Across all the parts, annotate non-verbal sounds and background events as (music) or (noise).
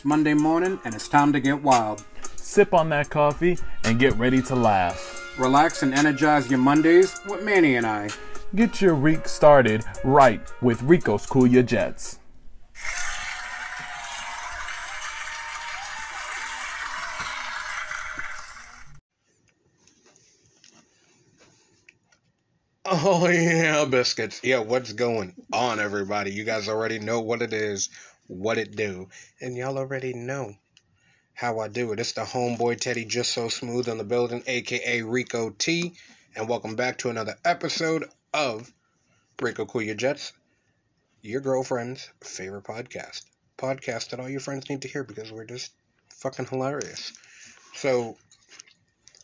It's Monday morning and it's time to get wild. Sip on that coffee and get ready to laugh. Relax and energize your Mondays with Manny and I. Get your week started right with Rico's Cool Your Jets. Oh (laughs) yeah, biscuits. Yeah, what's going on, everybody? You guys already know what it is, what it do, and y'all already know how I do it. It's the homeboy Teddy, just so smooth in the building, aka Rico T, and welcome back to another episode of Rico Cool Your Jets, your girlfriend's favorite podcast. Podcast that all your friends need to hear because we're just fucking hilarious. So,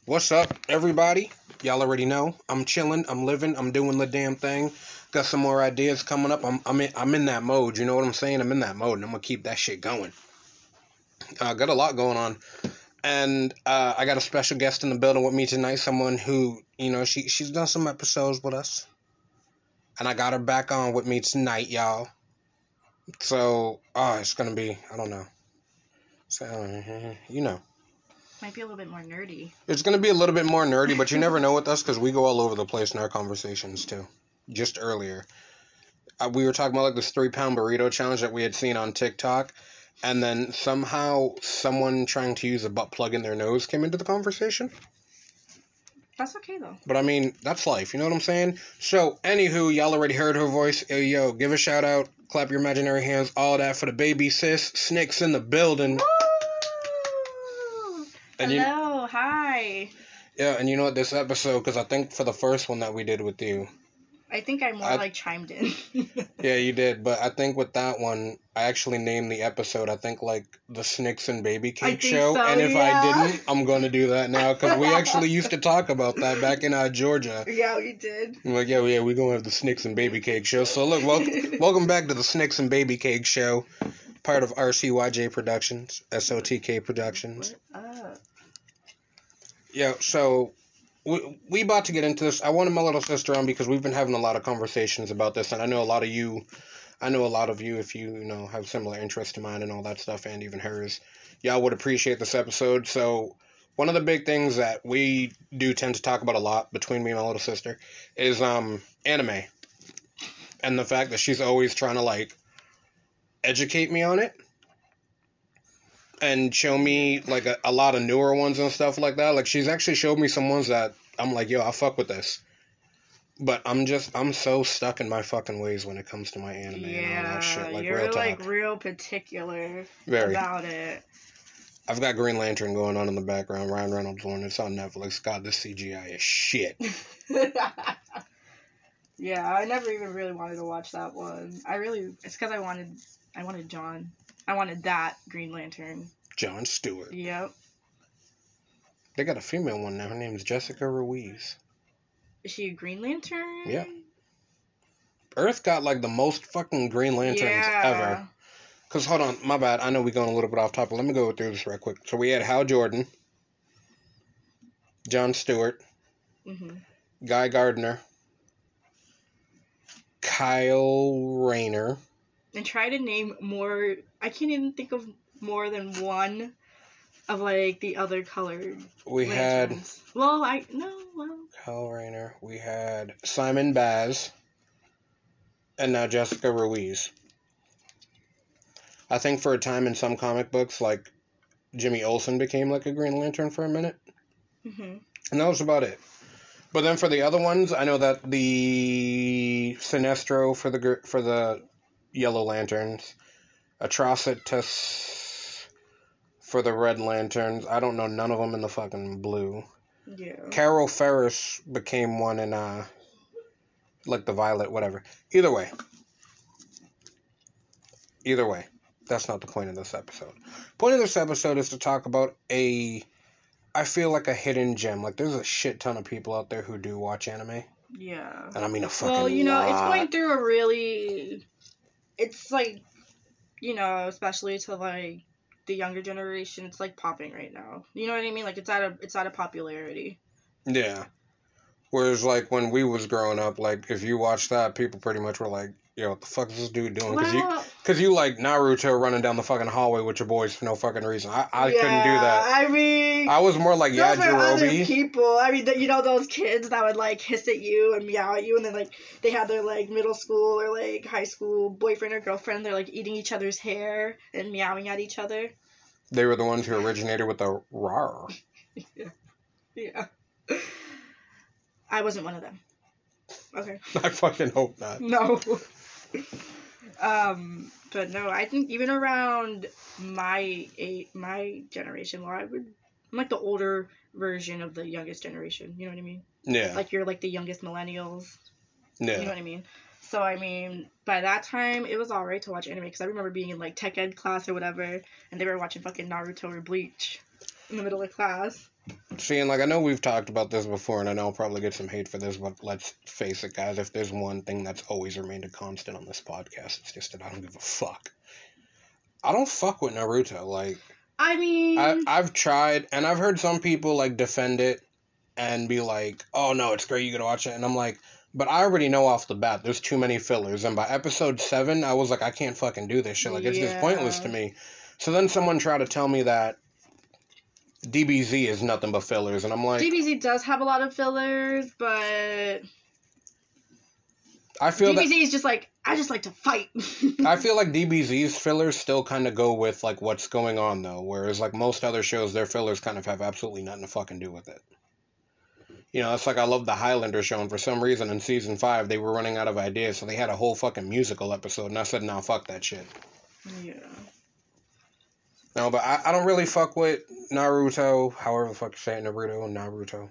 what's up, everybody? Y'all already know. I'm chilling. I'm living. I'm doing the damn thing. Got some more ideas coming up. I'm I'm in, I'm in that mode. You know what I'm saying? I'm in that mode, and I'm gonna keep that shit going. Uh, got a lot going on, and uh, I got a special guest in the building with me tonight. Someone who you know she she's done some episodes with us, and I got her back on with me tonight, y'all. So, oh, it's gonna be I don't know. So, (laughs) you know. Might be a little bit more nerdy. It's going to be a little bit more nerdy, but you never know with us because we go all over the place in our conversations too. Just earlier, uh, we were talking about like this three pound burrito challenge that we had seen on TikTok, and then somehow someone trying to use a butt plug in their nose came into the conversation. That's okay though. But I mean, that's life, you know what I'm saying? So, anywho, y'all already heard her voice. Yo, yo, give a shout out, clap your imaginary hands, all that for the baby sis. Snakes in the building. And you- Hello, hi. Yeah, and you know what, this episode, because I think for the first one that we did with you, I think I more I- like chimed in. (laughs) Yeah, you did, but I think with that one, I actually named the episode. I think like the Snicks and Baby I Cake think Show, so, and if yeah. I didn't, I'm gonna do that now because we actually used to talk about that back in uh, Georgia. (laughs) yeah, we did. I'm like, yeah, yeah, we're gonna have the Snicks and Baby Cake Show. So look, welcome, (laughs) welcome back to the Snicks and Baby Cake Show, part of RCYJ Productions, SOTK Productions. Uh, Yeah, so we we about to get into this. I wanted my little sister on because we've been having a lot of conversations about this, and I know a lot of you, I know a lot of you, if you you know have similar interests to mine and all that stuff, and even hers, y'all would appreciate this episode. So one of the big things that we do tend to talk about a lot between me and my little sister is um anime, and the fact that she's always trying to like educate me on it and show me like a, a lot of newer ones and stuff like that. Like she's actually showed me some ones that I'm like, yo, I fuck with this. But I'm just I'm so stuck in my fucking ways when it comes to my anime and all that shit. Like you're real talk. like real particular Very. about it. I've got Green Lantern going on in the background, Ryan Reynolds one. It's on Netflix. God, this CGI is shit. (laughs) yeah, I never even really wanted to watch that one. I really, it's because I wanted, I wanted John. I wanted that Green Lantern. John Stewart. Yep. They got a female one now. Her name is Jessica Cruz. Is she a Green Lantern? Yeah. Earth got like the most fucking Green Lanterns yeah. ever. Cause hold on, my bad. I know we're going a little bit off topic. Let me go through this real quick. So we had Hal Jordan, John Stewart, hmm Guy Gardner, Kyle Rayner. And try to name more. I can't even think of more than one of like the other colored. We had. Well, I no. Well, Kyle Rayner. We had Simon Baz, and now Jessica Cruz. I think for a time in some comic books, like Jimmy Olsen became like a Green Lantern for a minute. hmm And that was about it. But then for the other ones, I know that the Sinestro for the for the Yellow Lanterns, Atrocitus for the Red Lanterns. I don't know none of them in the fucking blue. yeah. Carol Ferris became one in uh like the violet, whatever. Either way. Either way. That's not the point of this episode. Point of this episode is to talk about a I feel like a hidden gem. Like there's a shit ton of people out there who do watch anime. Yeah. And I mean a fucking Well, you know, it's going through a really. It's like, you know, especially to like the younger generation, it's like popping right now. You know what I mean? Like it's out of it's at a popularity. Yeah. Whereas like when we was growing up, like if you watched that, people pretty much were like, "Yo, what the fuck is this dude doing?" Because you, Well, cause you like Naruto running down the fucking hallway with your boys for no fucking reason. I, I couldn't do that. I mean, I was more like were other people. I mean, the, you know those kids that would like hiss at you and meow at you, and then like they had their like middle school or like high school boyfriend or girlfriend. They're like eating each other's hair and meowing at each other. They were the ones who originated with the rar. (laughs) Yeah. Yeah. I wasn't one of them. Okay. (laughs) I fucking hope not. No. (laughs) um, but no, I think even around my eight, my generation, where I would, I'm like the older version of the youngest generation. You know what I mean? Yeah, Like you're like the youngest millennials. Yeah. You know what I mean? So I mean, by that time, it was alright to watch anime because I remember being in like tech ed class or whatever, and they were watching fucking Naruto or Bleach in the middle of class. See, and like I know we've talked about this before, and I know I'll probably get some hate for this, but let's face it, guys. If there's one thing that's always remained a constant on this podcast, it's just that I don't give a fuck. I don't fuck with Naruto. Like I mean, I, I've tried, and I've heard some people like defend it and be like, "Oh no, it's great. You gotta watch it." And I'm like, but I already know off the bat there's too many fillers. And by episode seven, I was like, I can't fucking do this shit. Like it's just pointless to me. So then someone tried to tell me that DBZ is nothing but fillers, and I'm like, DBZ does have a lot of fillers, but I feel that DBZ is just like I just like to fight. (laughs) I feel like DBZ's fillers still kind of go with like what's going on though, whereas like most other shows, their fillers kind of have absolutely nothing to fucking do with it. You know, it's like I love the Highlander show, and for some reason in season five they were running out of ideas, so they had a whole fucking musical episode, and I said, "Nah, fuck that shit." yeah. No, but I, I don't really fuck with Naruto, however the fuck you say it, Naruto, Naruto.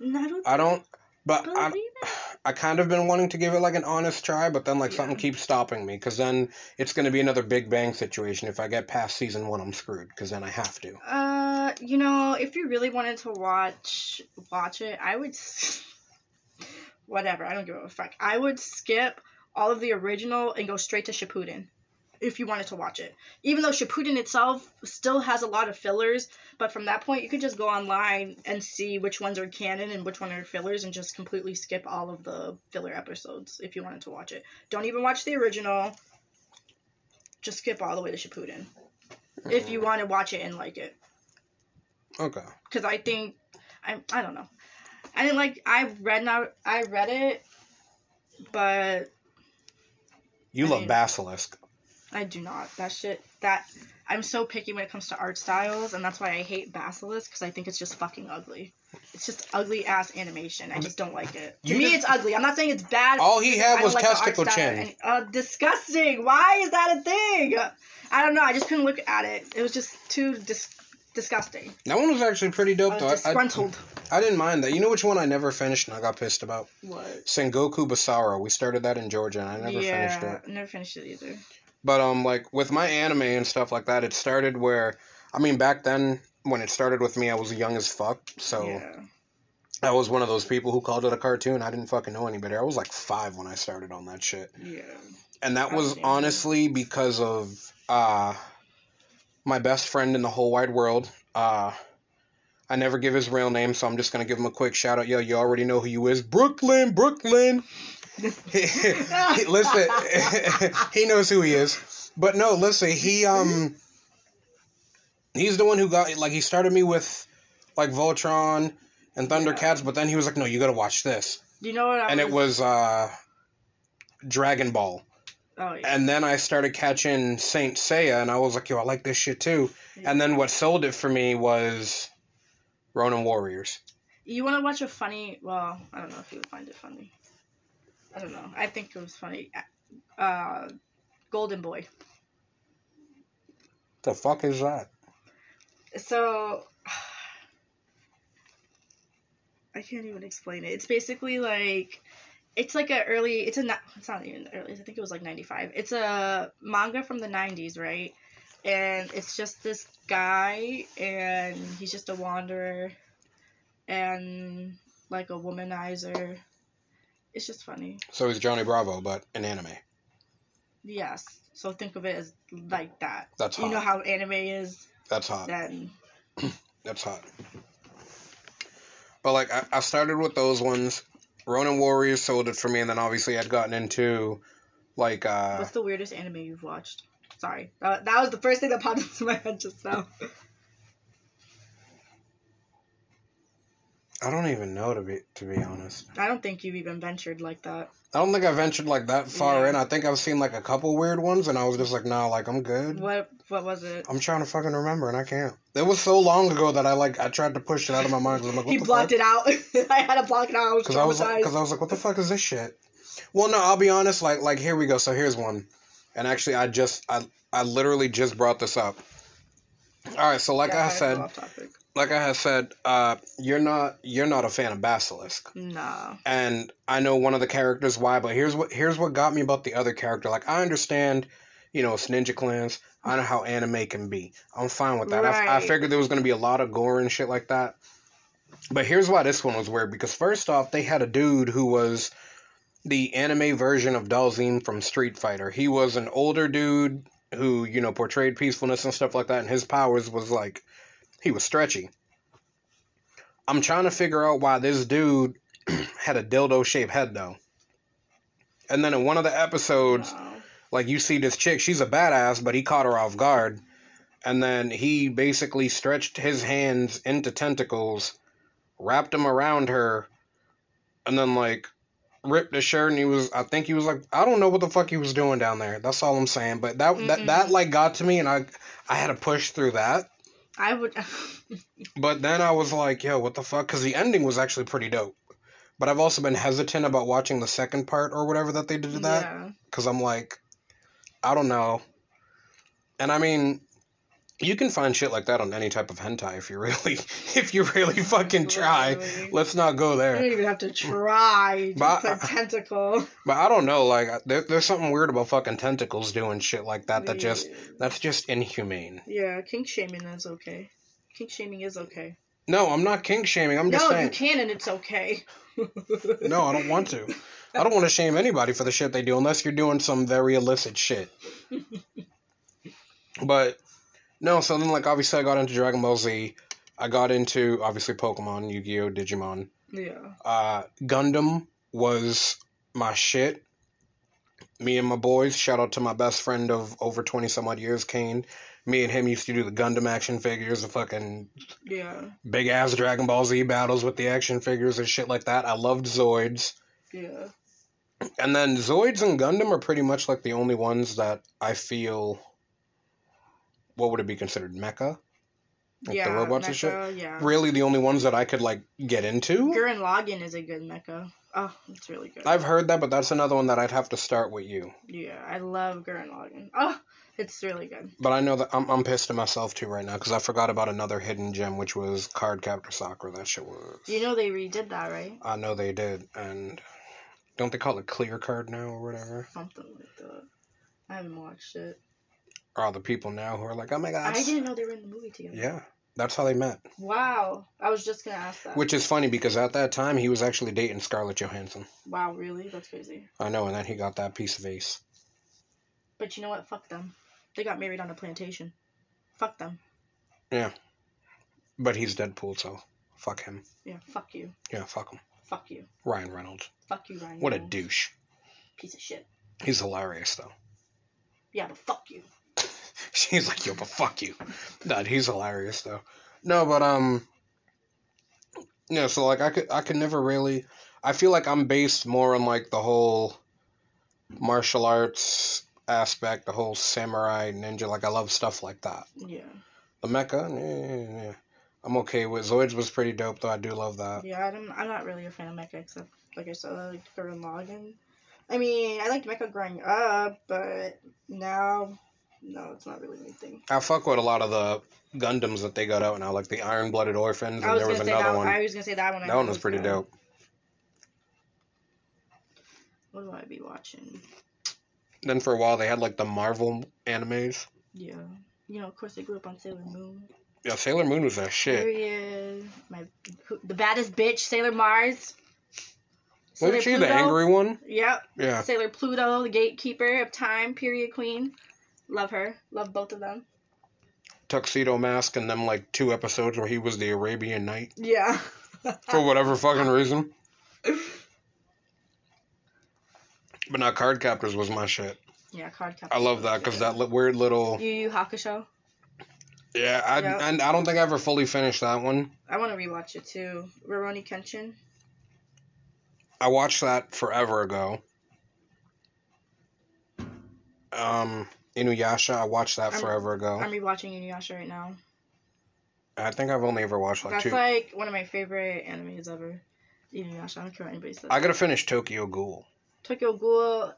Naruto. I don't, but I, it. I kind of been wanting to give it like an honest try, but then like Yeah. something keeps stopping me because then it's going to be another Big Bang situation. If I get past season one, I'm screwed because then I have to. Uh, you know, if you really wanted to watch watch it, I would. Whatever, I don't give a fuck. I would skip all of the original and go straight to Shippuden. If you wanted to watch it, even though Shippuden itself still has a lot of fillers, but from that point you could just go online and see which ones are canon and which ones are fillers, and just completely skip all of the filler episodes if you wanted to watch it. Don't even watch the original. Just skip all the way to Shippuden if you mm-hmm. want to watch it and like it Okay. because I think I I don't know. I didn't like I read now I read it, but You I love mean- Basilisk. I do not. That shit that I'm so picky when it comes to art styles, and that's why I hate Basilisk because I think it's just fucking ugly. It's just ugly ass animation. I just don't like it. To You me, just- it's ugly. I'm not saying it's bad. All he had I was like testicle chin. uh, disgusting. Why is that a thing? I don't know. I just couldn't look at it. It was just too dis- disgusting. That one was actually pretty I dope though. was I, I. I didn't mind that. You know which one I never finished and I got pissed about? what? Sengoku Basara. We started that in Georgia and I never yeah, finished it. never finished it either. But um, like with my anime and stuff like that, it started where, I mean, back then when it started with me, I was young as fuck. So yeah. I was one of those people who called it a cartoon. I didn't fucking know any better. I was like five when I started on that shit, Yeah. and that was honestly because of uh, my best friend in the whole wide world. Uh, I never give his real name, so I'm just gonna give him a quick shout out. Yo, you already know who you is, Brooklyn, Brooklyn. (laughs) listen, (laughs) he knows who he is. But no, listen, he um, he's the one who got like he started me with like Voltron and Thundercats, but then he was like, no, you gotta watch this, You know what? I and it was uh, Dragon Ball. Oh yeah. And then I started catching Saint Seiya, and I was like, yo, I like this shit too. Yeah. And then what sold it for me was Ronin Warriors. You want to watch a funny? Well, I don't know if you would find it funny. I don't know. I think it was funny. Uh, Golden Boy. The fuck is that? So (sighs) I can't even explain it. It's basically like it's like an early. It's a. It's not even early. I think it was like ninety five. It's a manga from the nineties, right? And it's just this guy, and he's just a wanderer, and like a womanizer. It's just funny. So he's Johnny Bravo, but in anime. Yes. So think of it as like that. That's hot. You know how anime is. That's hot. Then (clears throat) That's hot. But like I, I started with those ones. Ronin Warriors sold it for me, and then obviously I'd gotten into like uh What's the weirdest anime you've watched? Sorry, that, that was the first thing that popped (laughs) into my head just now. I don't even know to be to be honest. I don't think you've even ventured like that. I don't think I ventured like that far Yeah. in. I think I've seen like a couple weird ones, and I was just like, nah, like I'm good. What what was it? I'm trying to fucking remember, and I can't. It was so long ago that I like I tried to push it out of my mind. I'm like, (laughs) He blocked fuck? it out. (laughs) I had to block it out. I was Because I was because I was like, what the fuck is this shit? Well, no, I'll be honest. Like like here we go. So here's one, and actually I just I I literally just brought this up. All right, so like Yeah, I said, off topic. Like I had said, uh, you're not you're not a fan of Basilisk. No. and I know one of the characters why, but here's what here's what got me about the other character. Like I understand, you know, it's ninja clans. I know how anime can be. I'm fine with that. I, I figured there was gonna be a lot of gore and shit like that. But here's why this one was weird because first off, they had a dude who was the anime version of Dhalsim from Street Fighter. He was an older dude who, you know, portrayed peacefulness and stuff like that, and his powers was like he was stretchy. I'm trying to figure out why this dude (clears throat) had a dildo shaped head though. And then in one of the episodes, no. like you see this chick, she's a badass, but he caught her off guard. And then he basically stretched his hands into tentacles, wrapped them around her, and then like ripped the shirt and he was I think he was like I don't know what the fuck he was doing down there. That's all I'm saying. But that that Mm-mm. that like got to me and I I had to push through that. I would. (laughs) But then I was like, yo, what the fuck? Because the ending was actually pretty dope. But I've also been hesitant about watching the second part or whatever that they did to that. Yeah. Because I'm like, I don't know. And I mean, you can find shit like that on any type of hentai if you really, (laughs) if you really fucking try. Let's not go there. You don't even have to try But- put tentacle. (laughs) But I don't know. Like, there, there's something weird about fucking tentacles doing shit like that. That just, that's just inhumane. Yeah, kink shaming is okay. Kink shaming is okay. No, I'm not kink shaming. I'm just no, saying. you can and it's okay. (laughs) No, I don't want to. I don't want to shame anybody for the shit they do unless you're doing some very illicit shit. but no, so then like obviously I got into Dragon Ball Z. I got into obviously Pokemon, Yu-Gi-Oh, Digimon. Yeah. Uh, Gundam was my shit. Me and my boys, shout out to my best friend of over 20 some odd years, Kane. Me and him used to do the Gundam action figures, the fucking Yeah. big ass Dragon Ball Z battles with the action figures and shit like that. I loved Zoids. Yeah. And then Zoids and Gundam are pretty much like the only ones that I feel. What would it be considered? Mecha? Like yeah. the robots and shit? Yeah. Really, the only ones that I could like get into. Gurren Lagann is a good mecha. Oh, it's really good. I've heard that, but that's another one that I'd have to start with you. Yeah, I love Gurren Lagann. Oh, it's really good. But I know that I'm, I'm pissed at myself too right now because I forgot about another hidden gem, which was Card Captor Sakura. That shit was. You know they redid that, right? I know they did, and don't they call it Clear Card now or whatever? Something like that. I haven't watched it. Or all the people now who are like, oh my god. I didn't know they were in the movie together. Yeah, that's how they met. Wow. I was just gonna ask that. Which is funny because at that time he was actually dating Scarlett Johansson. Wow, really? That's crazy. I know, and then he got that piece of ace. But you know what? Fuck them. They got married on a plantation. Fuck them. Yeah. But he's Deadpool, so fuck him. Yeah, fuck you. Yeah, fuck him. Fuck you. Ryan Reynolds. Fuck you, Ryan. What a douche. Piece of shit. He's hilarious though. Yeah, but fuck you. (laughs) She's like, yo, but fuck you. That he's hilarious though. No, but um, yeah. So like, I could, I could never really. I feel like I'm based more on like the whole martial arts aspect, the whole samurai ninja. Like, I love stuff like that. Yeah. The mecha, yeah, yeah. I'm okay with Zoids was pretty dope though. I do love that. Yeah, I'm, I'm not really a fan of mecha, except, like I said, I like Gurren Lagann. I mean, I liked mecha growing up, but now, no, it's not really my thing. I fuck with a lot of the Gundams that they got out now, like the Iron Blooded Orphans, I and was there gonna was say another that. one. I was gonna say that one. I That one was pretty dope. What do I be watching? Then for a while they had like the Marvel animes. Yeah, you know, of course, I grew up on Sailor Moon. Yeah, Sailor Moon was that shit. Period. My who, the baddest bitch, Sailor Mars. Wasn't she the angry one? Yep. Yeah. Sailor Pluto, the gatekeeper of time. Period. Queen. Love her. Love both of them. Tuxedo Mask and them like two episodes where he was the Arabian Night. Yeah. (laughs) for whatever fucking reason. But now Card Captors was my shit. Yeah, card captors. I love that because that li- weird little Yu Yu Hakusho. yeah. I Yeah. and I don't think I ever fully finished that one. I want to rewatch it too. Rurouni Kenshin. I watched that forever ago. Um, Inuyasha, I watched that I'm- forever ago. I'm rewatching Inuyasha right now. I think I've only ever watched like That's two. like one of my favorite animes ever. Inuyasha. I don't care what anybody says. I gotta finish Tokyo Ghoul. Tokyo Ghoul,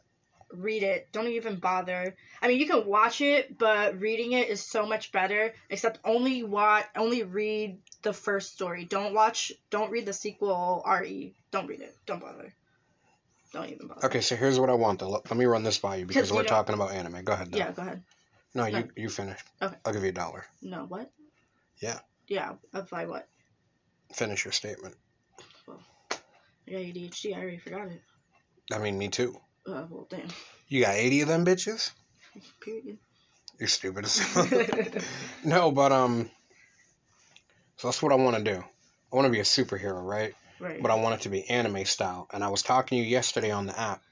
read it. Don't even bother. I mean, you can watch it, but reading it is so much better. Except only watch, only read the first story. Don't watch, don't read the sequel. Re, don't read it. Don't bother. Don't even bother. Okay, so here's what I want though. Let, let me run this by you because 'Cause you we're know- talking about anime. Go ahead. Though. Yeah, go ahead. No, no. you you finish. Okay. I'll give you a dollar. No, what? Yeah. Yeah, if I what? Finish your statement. I got ADHD. I already forgot it. I mean, me too. Uh, well, damn. You got 80 of them bitches? (laughs) Period. You're stupid as (laughs) No, but um so that's what I want to do. I want to be a superhero, right? Right. But I want it to be anime style. And I was talking to you yesterday on the app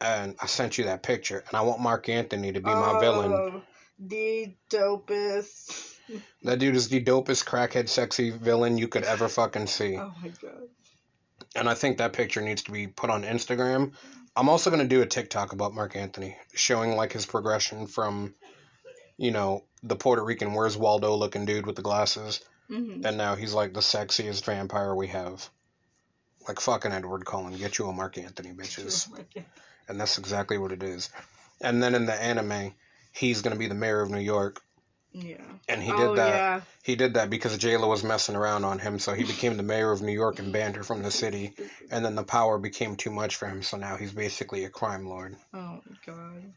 and I sent you that picture and I want Marc Anthony to be my villain. Oh, The dopest. That dude is the dopest crackhead sexy villain you could ever fucking see. (laughs) Oh my god. And I think that picture needs to be put on Instagram. I'm also going to do a TikTok about Marc Anthony, showing like his progression from, you know, the Puerto Rican Where's Waldo looking dude with the glasses, hmm and now he's like the sexiest vampire we have. Like fucking Edward Cullen, get you a Marc Anthony, bitches. And that's exactly what it is. And then in the anime, he's going to be the mayor of New York, Yeah. and he did oh, that. yeah. He did that because JLo was messing around on him, so he became the mayor of New York and banned her from the city. And then the power became too much for him, so now he's basically a crime lord. Oh god.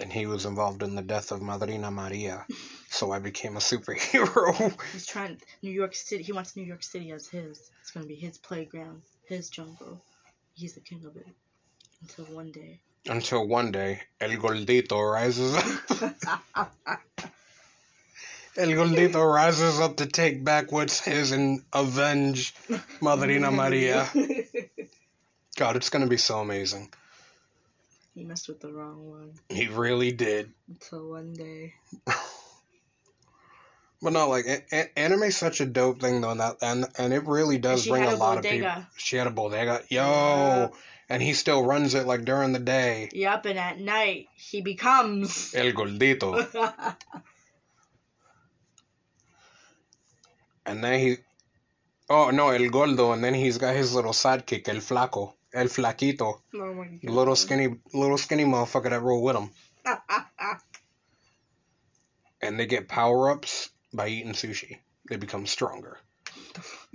And he was involved in the death of Madrina Maria, (laughs) so I became a superhero. He's trying New York City. He wants New York City as his. It's gonna be his playground, his jungle. He's the king of it. Until one day. Until one day, El Gordito rises up. (laughs) El Gordito rises up to take back what's his and avenge Madrina Maria. (laughs) God, it's gonna be so amazing. He messed with the wrong one. He really did. Until one day. (laughs) But no, like a- a- anime's such a dope thing though, and that and and it really does bring a a lot of people. bodega. She had a bodega, yo, Yeah. and he still runs it like during the day. Yep, and at night he becomes. El gordito, (laughs) and then he, oh no, el gordo, and then he's got his little sidekick, el flaco, el flaquito, oh my god. little skinny, little skinny motherfucker that roll with him, (laughs) and they get power ups by eating sushi. They become stronger.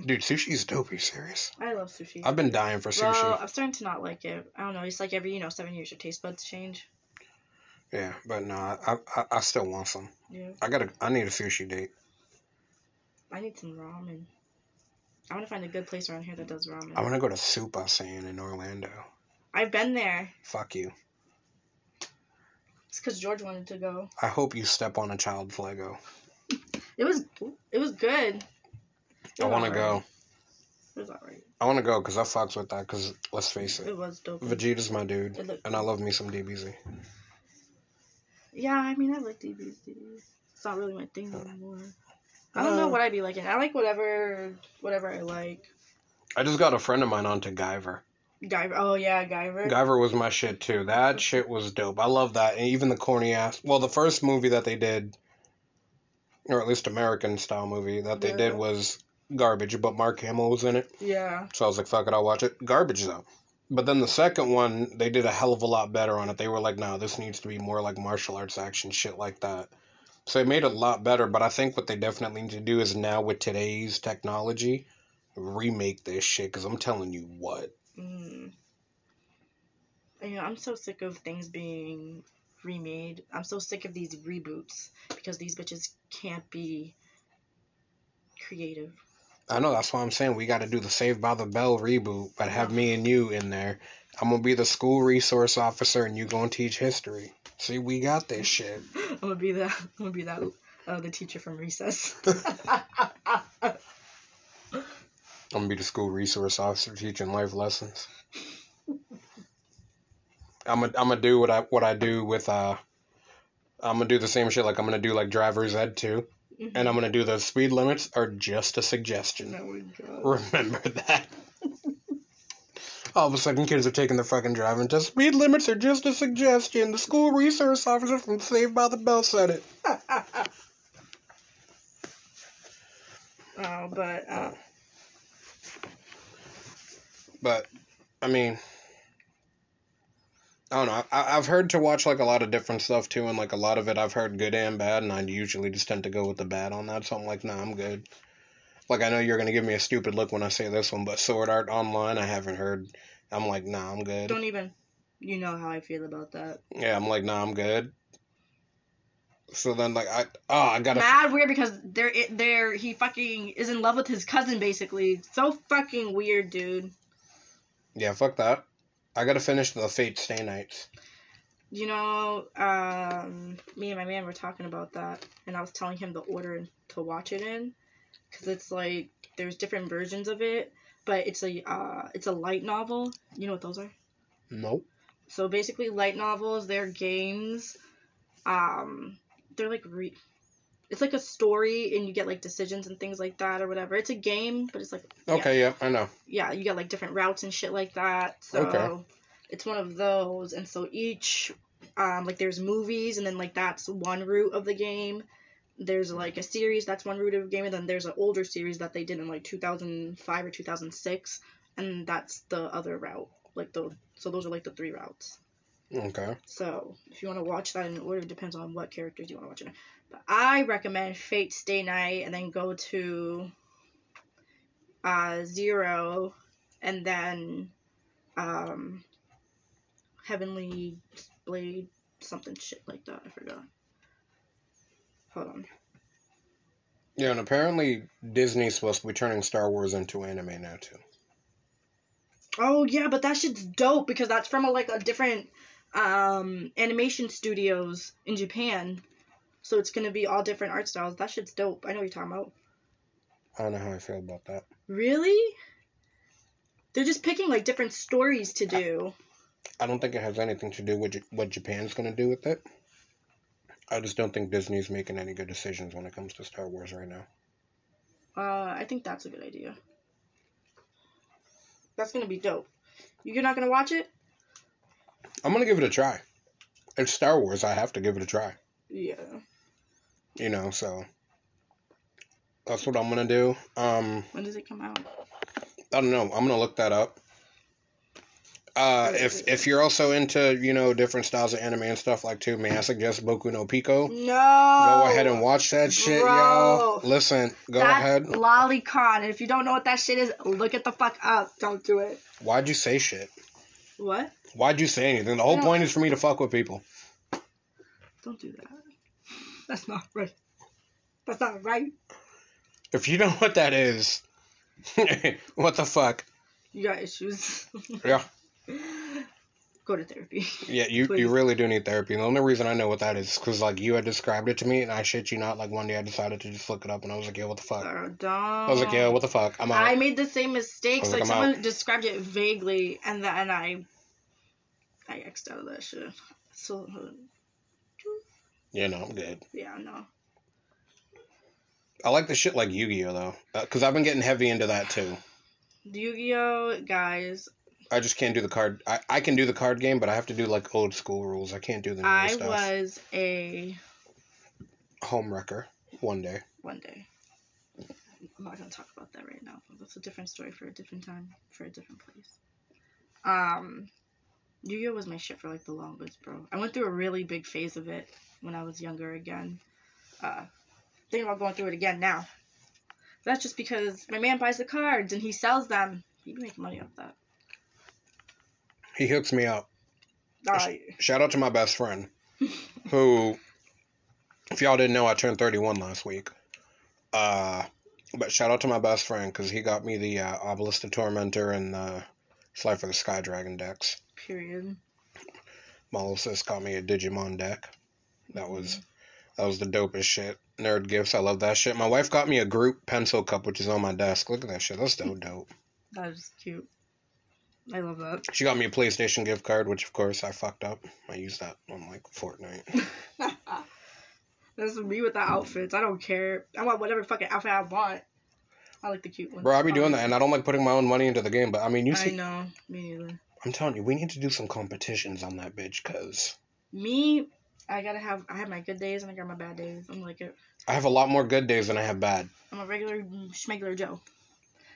Dude, sushi's dope. Are you serious? I love sushi. I've been dying for sushi. Well, I'm starting to not like it. I don't know. It's like every you know seven years your taste buds change. Yeah, but no, I, I I still want some. Yeah. I gotta I need a sushi date. I need some ramen. I want to find a good place around here that does ramen. I wanna go to Super Saiyan in Orlando. I've been there. Fuck you. It's because George wanted to go. I hope you step on a child Flego. (laughs) It was it was good. It I was wanna go. It was alright. I wanna go because I fucks with that. Because let's face it, It was dope. Vegeta's my dude, looked and I love me some DBZ. Yeah, I mean I like DBZ. It's not really my thing anymore. I don't know Uh, what I'd be liking. I like whatever whatever I like. I just got a friend of mine onto Guyver. Guyver. Oh yeah, Guyver. Guyver was my shit too. That shit was dope. I love that. And even the corny ass. Well, the first movie that they did, or at least American style movie that they Yeah. did was garbage, but Mark Hamill was in it. yeah. So I was like, fuck it, I'll watch it. Garbage though. But then the second one, they did a hell of a lot better on it. They were like, no, this needs to be more like martial arts action, shit like that. So they made it a lot better. But I think what they definitely need to do is now with today's technology, remake this shit. Because I'm telling you what. Mm. You know, I'm so sick of things being remade. I'm so sick of these reboots because these bitches can't be creative. I know that's why I'm saying we got to do the Save by the Bell reboot, but have me and you in there. I'm gonna be the school resource officer, and you gonna teach history. See, we got this shit. (laughs) I'm gonna be that. I'm gonna be that. Uh, the teacher from recess. (laughs) (laughs) I'm gonna be the school resource officer teaching life lessons. I'm gonna I'm gonna do what I what I do with uh. I'm gonna do the same shit like I'm gonna do like driver's ed too, and I'm gonna do the speed limits are just a suggestion. Oh. Remember that. All of a sudden, kids are taking their fucking driving test. Speed limits are just a suggestion. The school resource officer from Saved by the Bell said it. (laughs) Oh, but uh, But I mean, I don't know. I, I've heard to watch like a lot of different stuff too, and like a lot of it I've heard good and bad, and I usually just tend to go with the bad on that. So I'm like, nah, I'm good. Like I know you're gonna give me a stupid look when I say this one, but Sword Art Online, I haven't heard. I'm like, nah, I'm good. don't even. You know how I feel about that. Yeah, I'm like, nah, I'm good. So then, like, I oh, I gotta. Mad weird because they're they're he fucking is in love with his cousin basically. So fucking weird, dude. Yeah, fuck that. I gotta finish the Fate Stay Nights. You know, um, me and my man were talking about that, and I was telling him the order to watch it in, because it's like there's different versions of it, but it's a uh, it's a light novel. You know what those are? Nope. So basically, light novels, they're games. Um, they're like re. It's like a story, and you get like decisions and things like that, or whatever. It's a game, but it's like. Okay, yeah, I know. yeah, you get like different routes and shit like that. So Okay. it's one of those, and so each, um, like there's movies, and then like that's one route of the game. There's like a series that's one route of the game, and then there's an older series that they did in like 2005 or 2006, and that's the other route. Like the so those are like the three routes. Okay. So if you want to watch that in order, it depends on what characters you want to watch it. in. But I recommend Fate Stay Night and then go to uh, Zero and then um, Heavenly Blade, something shit like that. I forgot. Hold on. Yeah, and apparently Disney's supposed to be turning Star Wars into anime now too. Oh yeah, but that shit's dope because that's from a, like a different um, animation studios in Japan. So it's gonna be all different art styles. That shit's dope. I know what you're talking about. I don't know how I feel about that. Really? They're just picking like different stories to do. I don't think it has anything to do with J- what Japan's gonna do with it. I just don't think Disney's making any good decisions when it comes to Star Wars right now. Uh, I think that's a good idea. That's gonna be dope. You're not gonna watch it? I'm gonna give it a try. It's Star Wars. I have to give it a try. Yeah. You know, so that's what I'm gonna do. Um, When does it come out? I don't know. I'm gonna look that up. Uh, if if you're also into you know different styles of anime and stuff like too, may I suggest Boku no Pico? No. Go ahead and watch that shit, y'all. Listen, go That's ahead. Lolicon. And if you don't know what that shit is, look it the fuck up. Don't do it. Why'd you say shit? What? Why'd you say anything? The whole No. point is for me to fuck with people. Don't do that. That's not right. That's not right. If you know what that is, (laughs) what the fuck? You got issues. (laughs) Yeah. (laughs) Go to therapy. Yeah, you, Please. you really do need therapy. The only reason I know what that is because like you had described it to me, and I shit you not. Like one day I decided to just look it up, and I was like, yeah, what the fuck? Uh, don't. I was like, yeah, what the fuck? I'm out. I made the same mistakes. Like like, someone out. described it vaguely, and then I, I xed out of that shit. So uh, Yeah, no, I'm good. yeah, no. I like the shit like Yu-Gi-Oh though, because I've been getting heavy into that too. Yu-Gi-Oh, guys. I just can't do the card. I, I can do the card game, but I have to do like old school rules. I can't do the new I stuff. was a Home wrecker one day. one day. I'm not gonna talk about that right now. That's a different story for a different time, for a different place. Um, Yu-Gi-Oh was my shit for like the longest, bro. I went through a really big phase of it when I was younger again. Uh, thinking about going through it again now. That's just because my man buys the cards and he sells them. He can make money off that. He hooks me up. Uh, Shout out to my best friend, who, if y'all didn't know, I turned 31 last week. Uh, but shout out to my best friend because he got me the uh, Obelisk the Tormentor and the Slifer the Sky Dragon decks. period. My little sis got me a Digimon deck. That was that was the dopest shit. Nerd gifts. I love that shit. My wife got me a group pencil cup, which is on my desk. Look at that shit. That's so dope. That is cute. I love that. She got me a PlayStation gift card, which of course I fucked up. I used that on like Fortnite. (laughs) That's me with the outfits. I don't care. I want whatever fucking outfit I want. I like the cute ones. Bro, I be doing that, um, and I don't like putting my own money into the game. But I mean, you see, I know. Me neither. I'm telling you, we need to do some competitions on that bitch, cause Me, I gotta have. I have my good days and I got my bad days. I'm like it. I have a lot more good days than I have bad. I'm a regular schmegular Joe.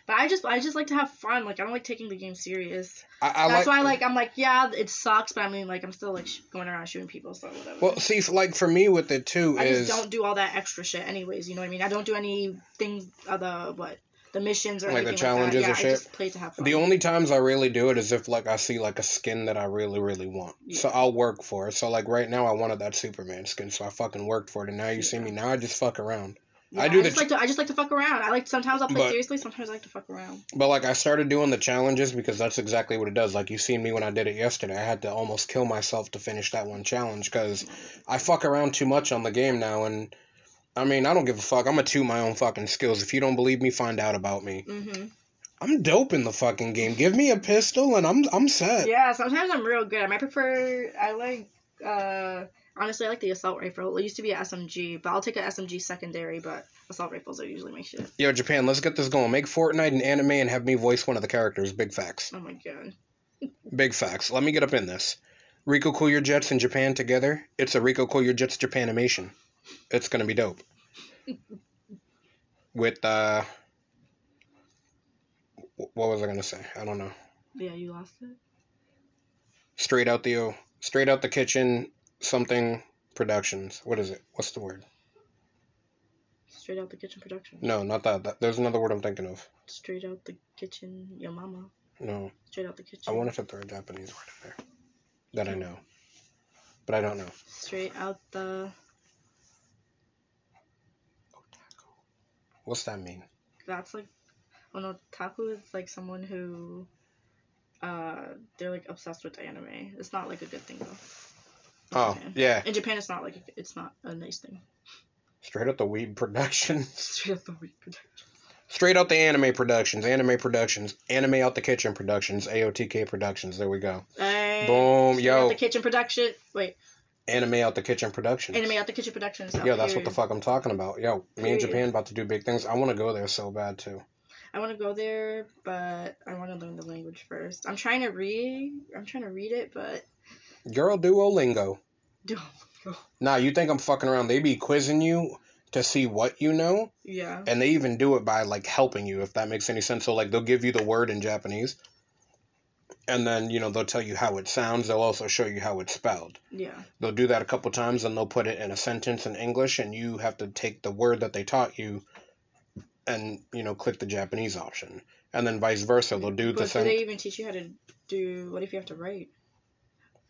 But I just I just like to have fun. Like I don't like taking the game serious. I, I That's like. why like I'm like yeah it sucks, but I mean like I'm still like sh- going around shooting people so whatever. Well, see, like for me with it too I is just don't do all that extra shit anyways. You know what I mean? I don't do any things uh, other what the missions or Like the anything challenges like or shit? I just play to have fun. the only times I really do it is if like I see like a skin that I really really want. So I'll work for it. So like right now I wanted that Superman skin, so I fucking worked for it, and now you see me. Now I just fuck around. Yeah, I do the just ch- like to I just like to fuck around. I like sometimes I'll play But- seriously, sometimes I like to fuck around. But like I started doing the challenges because that's exactly what it does. Like you seen me when I did it yesterday. I had to almost kill myself to finish that one challenge because I fuck around too much on the game now. And I mean I don't give a fuck. I'm gonna toot my own fucking skills. If you don't believe me, find out about me. Mhm. I'm dope in the fucking game. Give me a pistol and I'm I'm set. Yeah, sometimes I'm real good. I might prefer. I like. uh Honestly, I like the assault rifle. It used to be an SMG, but I'll take an SMG secondary. But assault rifles are usually my shit. Yo Japan, let's get this going. Make Fortnite an anime and have me voice one of the characters. Big facts. Oh my god. (laughs) Big facts. Let me get up in this. Rico Cool Your Jets in Japan together. It's a Rico Cool Your Jets Japanimation. It's gonna be dope. (laughs) With uh, what was I gonna say? I don't know. Yeah, you lost it. Straight out the straight out the kitchen. Something productions. What is it? What's the word? Straight out the kitchen production. No, not that. that there's another word I'm thinking of. Straight out the kitchen, your mama. No, Straight out the kitchen. I wanted to throw a Japanese word in there that I know, but I don't know. Straight out the. What's that mean? That's like. Oh no, taku is like someone who. Uh, they're like obsessed with anime. It's not like a good thing though. Oh Japan. yeah, In Japan, it's not like it's not a nice thing. straight out the weed productions. (laughs) Straight out the week production. Straight out the anime productions, anime productions, anime out the kitchen productions, AOTK productions. There we go. Hey, Boom, yo. Out the kitchen production. Wait, Anime out the kitchen productions. anime out the kitchen productions. Yo, that's what the fuck I'm talking about. Yo, me and Japan about to do big things. I want to go there so bad too. I want to go there, but I want to learn the language first. I'm trying to read. I'm trying to read it, but Girl, Duolingo. (laughs) oh, Nah, you think I'm fucking around? They be quizzing you to see what you know, yeah, and they even do it by like helping you, if that makes any sense. So like they'll give you the word in Japanese, and then you know they'll tell you how it sounds. They'll also show you how it's spelled. yeah, They'll do that a couple times, and they'll put it in a sentence in English, and you have to take the word that they taught you, and you know click the Japanese option, and then vice versa. They'll do the But do same. they even teach you how to do? What if you have to write?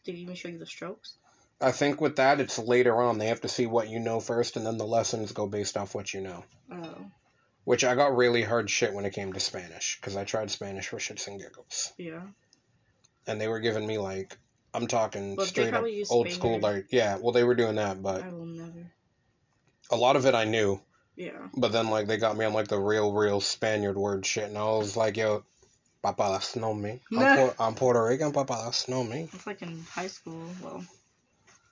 Did they even show you the strokes? I think with that, it's later on. They have to see what you know first, and then the lessons go based off what you know. Oh, Which I got really hard shit when it came to Spanish, because I tried Spanish for shits and giggles, yeah. and they were giving me like, I'm talking Well, straight up old school, like yeah. Well, they were doing that, but I will never. a lot of it I knew. Yeah. But then like they got me on like the real, real Spaniard word shit, and I was like, yo, papalas know me. I'm, Nah. I'm Puerto Rican, papalas know me. It's like in high school. Well,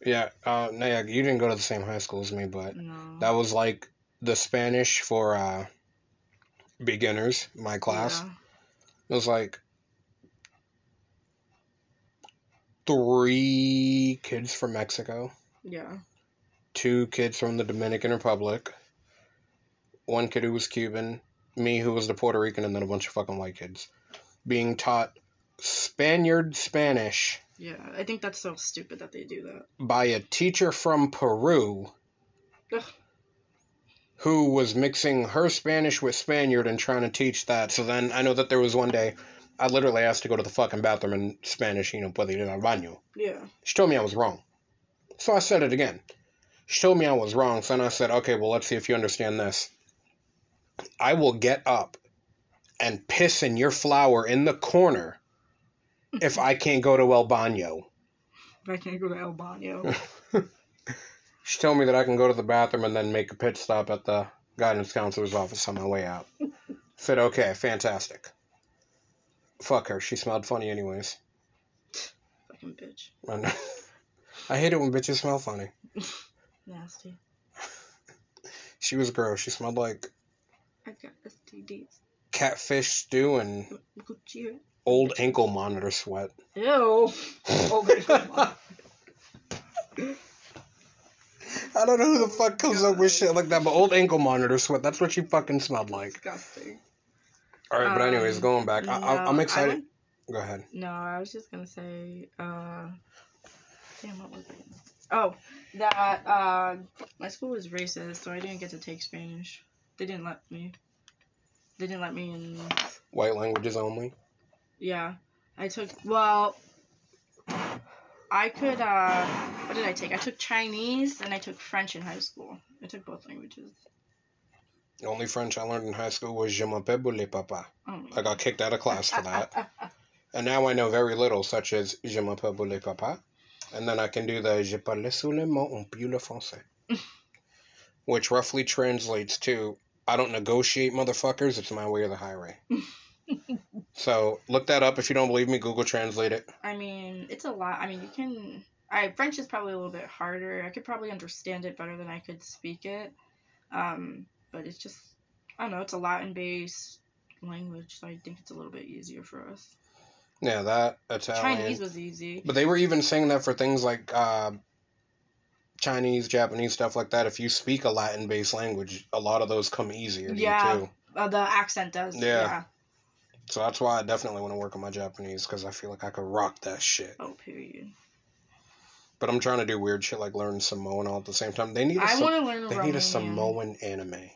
Yeah, uh, no, yeah, you didn't go to the same high school as me, but no. that was like the Spanish for uh, beginners, my class. Yeah. It was like three kids from Mexico, Yeah. two kids from the Dominican Republic, one kid who was Cuban, me who was the Puerto Rican, and then a bunch of fucking white kids being taught Spaniard Spanish Yeah. I think that's so stupid that they do that. by a teacher from Peru Ugh. who was mixing her Spanish with Spaniard and trying to teach that. So then I know that there was one day I literally asked to go to the fucking bathroom in Spanish, you know, puedo ir al baño. Yeah. She told me I was wrong. So I said it again. She told me I was wrong. So then I said, okay, well, let's see if you understand this. I will get up and piss in your flower in the corner if I can't go to El Baño. If I can't go to El Baño. (laughs) (laughs) She told me that I can go to the bathroom and then make a pit stop at the guidance counselor's office on my way out. (laughs) Said, okay, fantastic. Fuck her. She smelled funny anyways. Fucking bitch. And I hate it when bitches smell funny. Nasty. She was gross. She smelled like I got STDs. catfish stew and old ankle monitor sweat. Ew. Okay, come on. I don't know who the fuck comes up with shit like that, but old ankle monitor sweat. That's what she fucking smelled like. Disgusting. All right, but Um, anyways, going back, I, I, I'm I excited. went- Go ahead. No, I was just gonna say, uh, damn, what was it? Oh, that uh, my school was racist, so I didn't get to take Spanish. They didn't let me. They didn't let me in. White languages only. Yeah, I took. Well, I could. uh What did I take? I took Chinese and I took French in high school. I took both languages. The only French I learned in high school was Je m'appelle papa. Oh I got kicked out of class for that. (laughs) And now I know very little, such as Je m'appelle boule papa. And then I can do the Je parle seulement un peu le français. (laughs) Which roughly translates to I don't negotiate motherfuckers, it's my way or the highway. (laughs) so look that up if you don't believe me, Google Translate it. I mean, it's a lot. I mean, you can. I French is probably a little bit harder. I could probably understand it better than I could speak it. Um, but it's just, I don't know. It's a Latin-based language, so I think it's a little bit easier for us. Yeah, that Italian. Chinese was easy. But they were even saying that for things like uh, Chinese, Japanese, stuff like that. If you speak a Latin based language, a lot of those come easier to Yeah. Uh, the accent does. Yeah. Yeah. So that's why I definitely want to work on my Japanese because I feel like I could rock that shit. Oh, period. But I'm trying to do weird shit like learn Samoan all at the same time. They need a, I want to learn they Romanian. need a Samoan anime.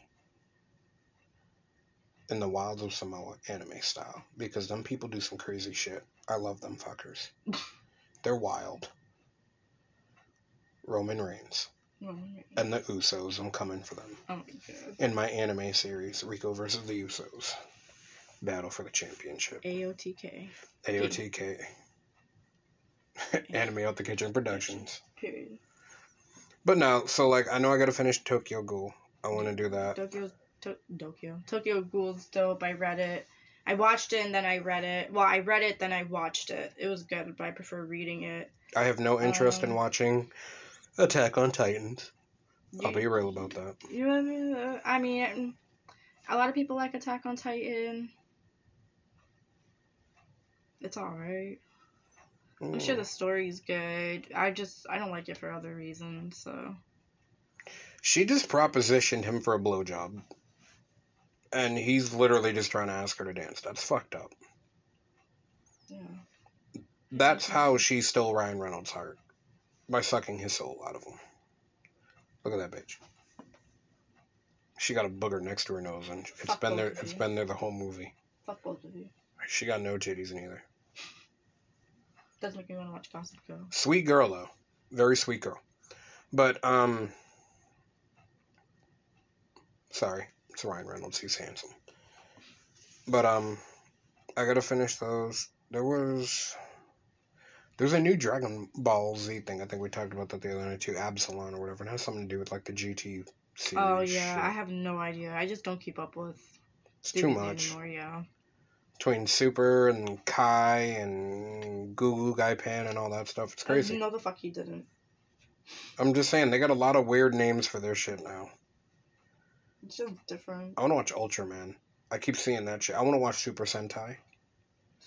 In the wilds of Samoa anime style. Because them people do some crazy shit. I love them fuckers. (laughs) They're wild. Roman Reigns. Romanian. and the Usos. I'm coming for them Oh in my anime series, Rico versus the Usos. Battle for the championship. AOTK. AOTK. (laughs) anime out the kitchen productions. Period. But no, so like I know I gotta finish Tokyo Ghoul. I want to do that. Tokyo, to- Tokyo, Tokyo Ghoul's dope. I read it. I watched it and then I read it. Well, I read it then I watched it. It was good, but I prefer reading it. I have no interest in Um, watching Attack on Titans. I'll be real about that. You, uh, I mean, a lot of people like Attack on Titan. It's alright. I'm sure Mm. the story's good. I just I don't like it for other reasons. So She just propositioned him for a blowjob. And he's literally just trying to ask her to dance. That's fucked up. yeah. That's how she stole Ryan Reynolds' heart. By sucking his soul out of him. Look at that bitch. She got a booger next to her nose and it's Fuck been there it's you. been there the whole movie. Fuck both of you. She got no titties neither. Doesn't make me want to watch Gossip Girl. Sweet girl though. Very sweet girl. But um sorry, it's Ryan Reynolds, he's handsome. But um I gotta finish those. There was there's a new Dragon Ball Z thing. I think we talked about that the other night too, Absalon or whatever. It has something to do with like the GT series. Oh yeah, shit. I have no idea. I just don't keep up with it's too much. anymore. Yeah. Between Super and Kai and Goo Goo Gai Pan and all that stuff. It's uh, crazy. No, the fuck he didn't. I'm just saying they got a lot of weird names for their shit now. It's just different. I want to watch Ultraman. I keep seeing that shit. I want to watch Super Sentai.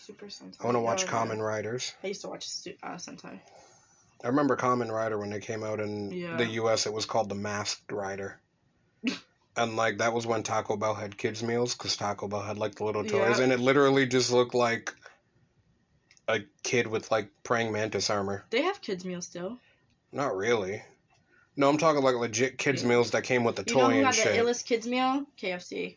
Super Sentai. I want to watch Oh, yeah. Kamen Riders. I used to watch uh, Sentai. I remember Kamen Rider when they came out in Yeah. the U.S. It was called the Masked Rider. (laughs) and like that was when Taco Bell had kids meals because Taco Bell had like the little toys, Yeah. and it literally just looked like a kid with like praying mantis armor. They have kids meal still. Not really. No, I'm talking like legit kids meals that came with the You toy know who and had shit. the illest kids meal? KFC.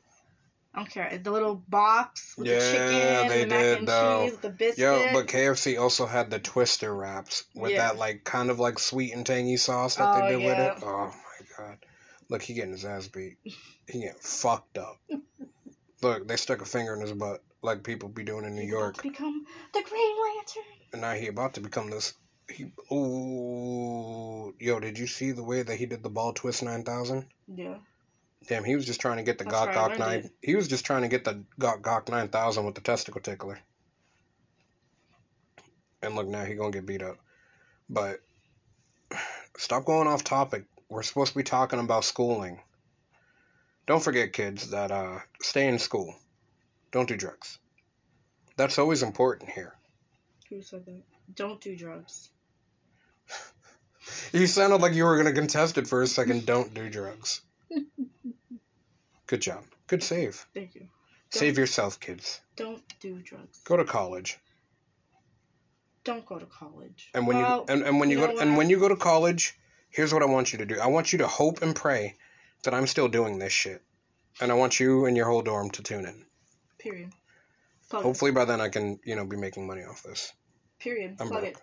I don't care. The little box with Yeah, the chicken, they the mac did, and though. cheese, the biscuit. Yo, but KFC also had the Twister wraps with Yeah. that like kind of like sweet and tangy sauce that Oh, they did yeah. with it. Oh my god! Look, he getting his ass beat. He getting fucked up. (laughs) Look, they stuck a finger in his butt like people be doing in New He's about York, to become the Green Lantern. and now he about to become this He, ooh, yo, did you see the way that he did the ball twist 9000? Yeah. Damn, he was just trying to get the That's Gok Gok 9. it. He was just trying to get the Gok Gok 9000 with the testicle tickler. And look, now he gonna get beat up. But stop going off topic. We're supposed to be talking about schooling. Don't forget, kids, that uh, stay in school. Don't do drugs. That's always important here. Who said that? Don't do drugs. (laughs) You sounded like you were gonna contest it for a second. Don't do drugs. (laughs) Good job. Good save. Thank you. Save yourself, kids. Don't do drugs. Go to college. Don't go to college. And when Well, you and, and when you, you go and when you go to college, here's what I want you to do. I want you to hope and pray that I'm still doing this shit. And I want you and your whole dorm to tune in. Period. Plug it. Hopefully by then I can, you know, be making money off this. Period. I'm Plug broke. it.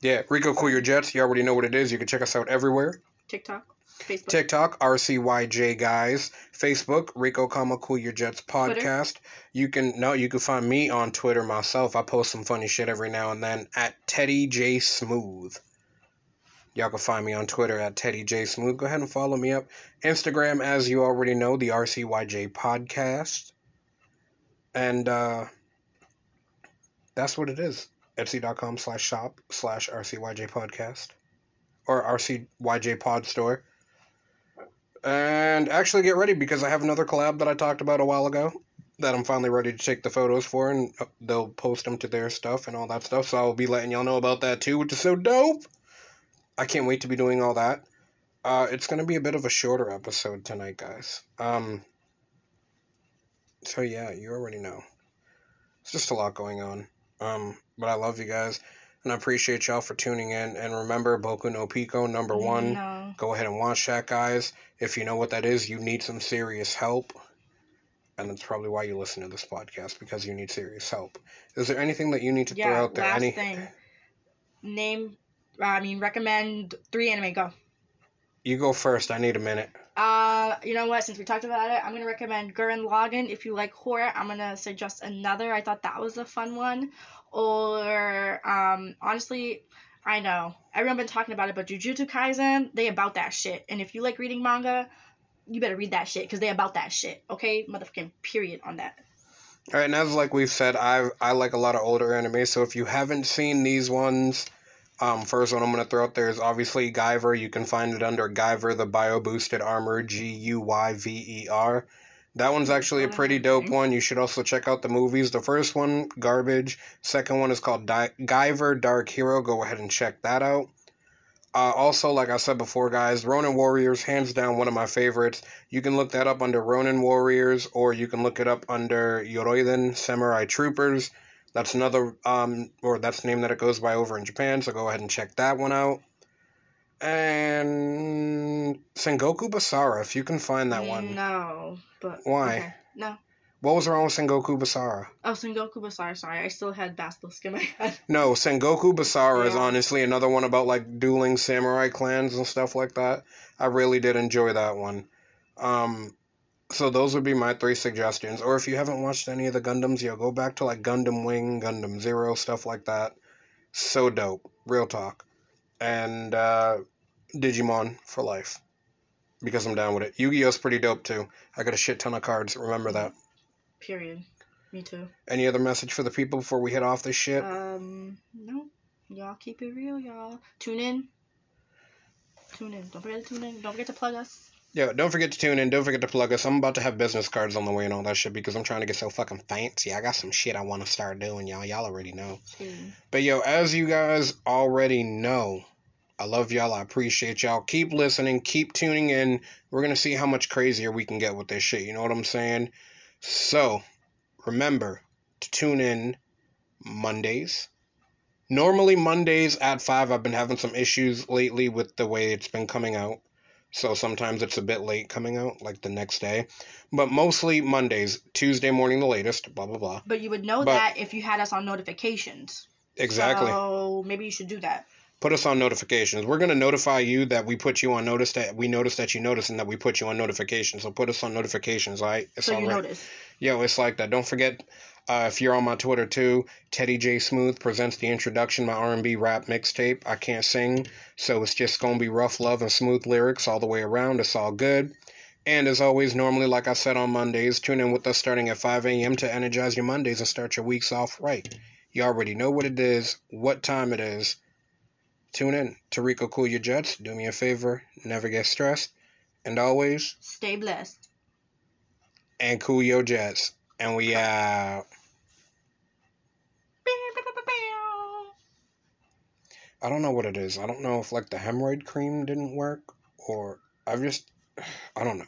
Yeah, Rico Cool Your Jets. You already know what it is. You can check us out everywhere. TikTok, Facebook. TikTok, RCYJ guys. Facebook, Rico Comma Cool Your Jets podcast. You can no, you can find me on Twitter myself. I post some funny shit every now and then at Teddy J Smooth. Y'all can find me on Twitter at Teddy J Smooth. Go ahead and follow me up. Instagram, as you already know, the RCYJ podcast. And uh that's what it is. Etsy.com slash shop slash RCYJ podcast. Or RCYJ pod store. And actually get ready because I have another collab that I talked about a while ago that I'm finally ready to take the photos for and uh, they'll post them to their stuff and all that stuff. So I'll be letting y'all know about that too, which is so dope. I can't wait to be doing all that. Uh, it's to be a bit of a shorter episode tonight, guys. Um, so yeah, you already know. It's just a lot going on. Um, but I love you guys and I appreciate y'all for tuning in. And remember, Boku no Pico, number one. No. Go ahead and watch that, guys. If you know what that is, you need some serious help. And that's probably why you listen to this podcast, because you need serious help. Is there anything that you need to throw out there? Last Any thing. Name. I mean, recommend three anime. Go. You go first. I need a minute. Uh, you know what? Since we talked about it, I'm gonna recommend Gurren Lagann. If you like horror, I'm gonna suggest another. I thought that was a fun one. Or um, honestly, I know everyone been talking about it, but Jujutsu Kaisen, they about that shit. And if you like reading manga, you better read that shit because they about that shit. Okay, motherfucking period on that. All right, and as like we've said, I I like a lot of older anime. So if you haven't seen these ones, um, first one I'm gonna throw out there is obviously Guyver. You can find it under Guyver the Bio Boosted Armor, G U Y V E R. That one's actually a pretty dope one. You should also check out the movies. The first one, garbage. Second one is called Di- Guyver Dark Hero. Go ahead and check that out. Uh, also, like I said before, guys, Ronin Warriors, hands down one of my favorites. You can look that up under Ronin Warriors, or you can look it up under Yoroiden Samurai Troopers. That's another, um, or that's the name that it goes by over in Japan. So go ahead and check that one out. And Sengoku Basara, if you can find that one. No, but Why? okay. No. What was wrong with Sengoku Basara? Oh, Sengoku Basara. Sorry, I still had Basilisk in my head. (laughs) No, Sengoku Basara is honestly another one about like dueling samurai clans and stuff like that. I really did enjoy that one. Um, so those would be my three suggestions. Or if you haven't watched any of the Gundams, yo, go back to like Gundam Wing, Gundam Zero, stuff like that. So dope, real talk. And uh, Digimon for life, because I'm down with it. Yu-Gi-Oh's pretty dope too. I got a shit ton of cards. Remember that. Period. Me too. Any other message for the people before we head off this shit? Um, no. Y'all keep it real, y'all. Tune in. Tune in. Don't forget to tune in. Don't forget to plug us. Yo, don't forget to tune in. Don't forget to plug us. I'm about to have business cards on the way and all that shit because I'm trying to get so fucking fancy. I got some shit I want to start doing, y'all. Y'all already know. Period. But yo, as you guys already know, I love y'all. I appreciate y'all. Keep listening. Keep tuning in. We're gonna see how much crazier we can get with this shit. You know what I'm saying? So, remember to tune in Mondays. Normally Mondays at five. I've been having some issues lately with the way it's been coming out. So sometimes it's a bit late coming out, like the next day. But mostly Mondays, Tuesday morning the latest, blah blah blah. But you would know But- that if you had us on notifications. Exactly. So maybe you should do that. put us on notifications. We're gonna notify you that we put you on notice that we noticed that you noticed and that we put you on notifications. So put us on notifications, all right? It's So all you right. notice. Yo, it's like that. Don't forget. Uh, if you're on my Twitter too, Teddy J Smooth presents the introduction, my R&B rap mixtape. I can't sing, so it's just gonna be rough love and smooth lyrics all the way around. It's all good. And as always, normally, like I said on Mondays, tune in with us starting at 5 a.m. to energize your Mondays and start your weeks off right. You already know what it is, what time it is. Tune in to Rico Cool Your Jets. Do me a favor, never get stressed. And always, Stay blessed. and cool your jets. And we out. I don't know what it is. I don't know if like the hemorrhoid cream didn't work or I've just (sighs) I don't know.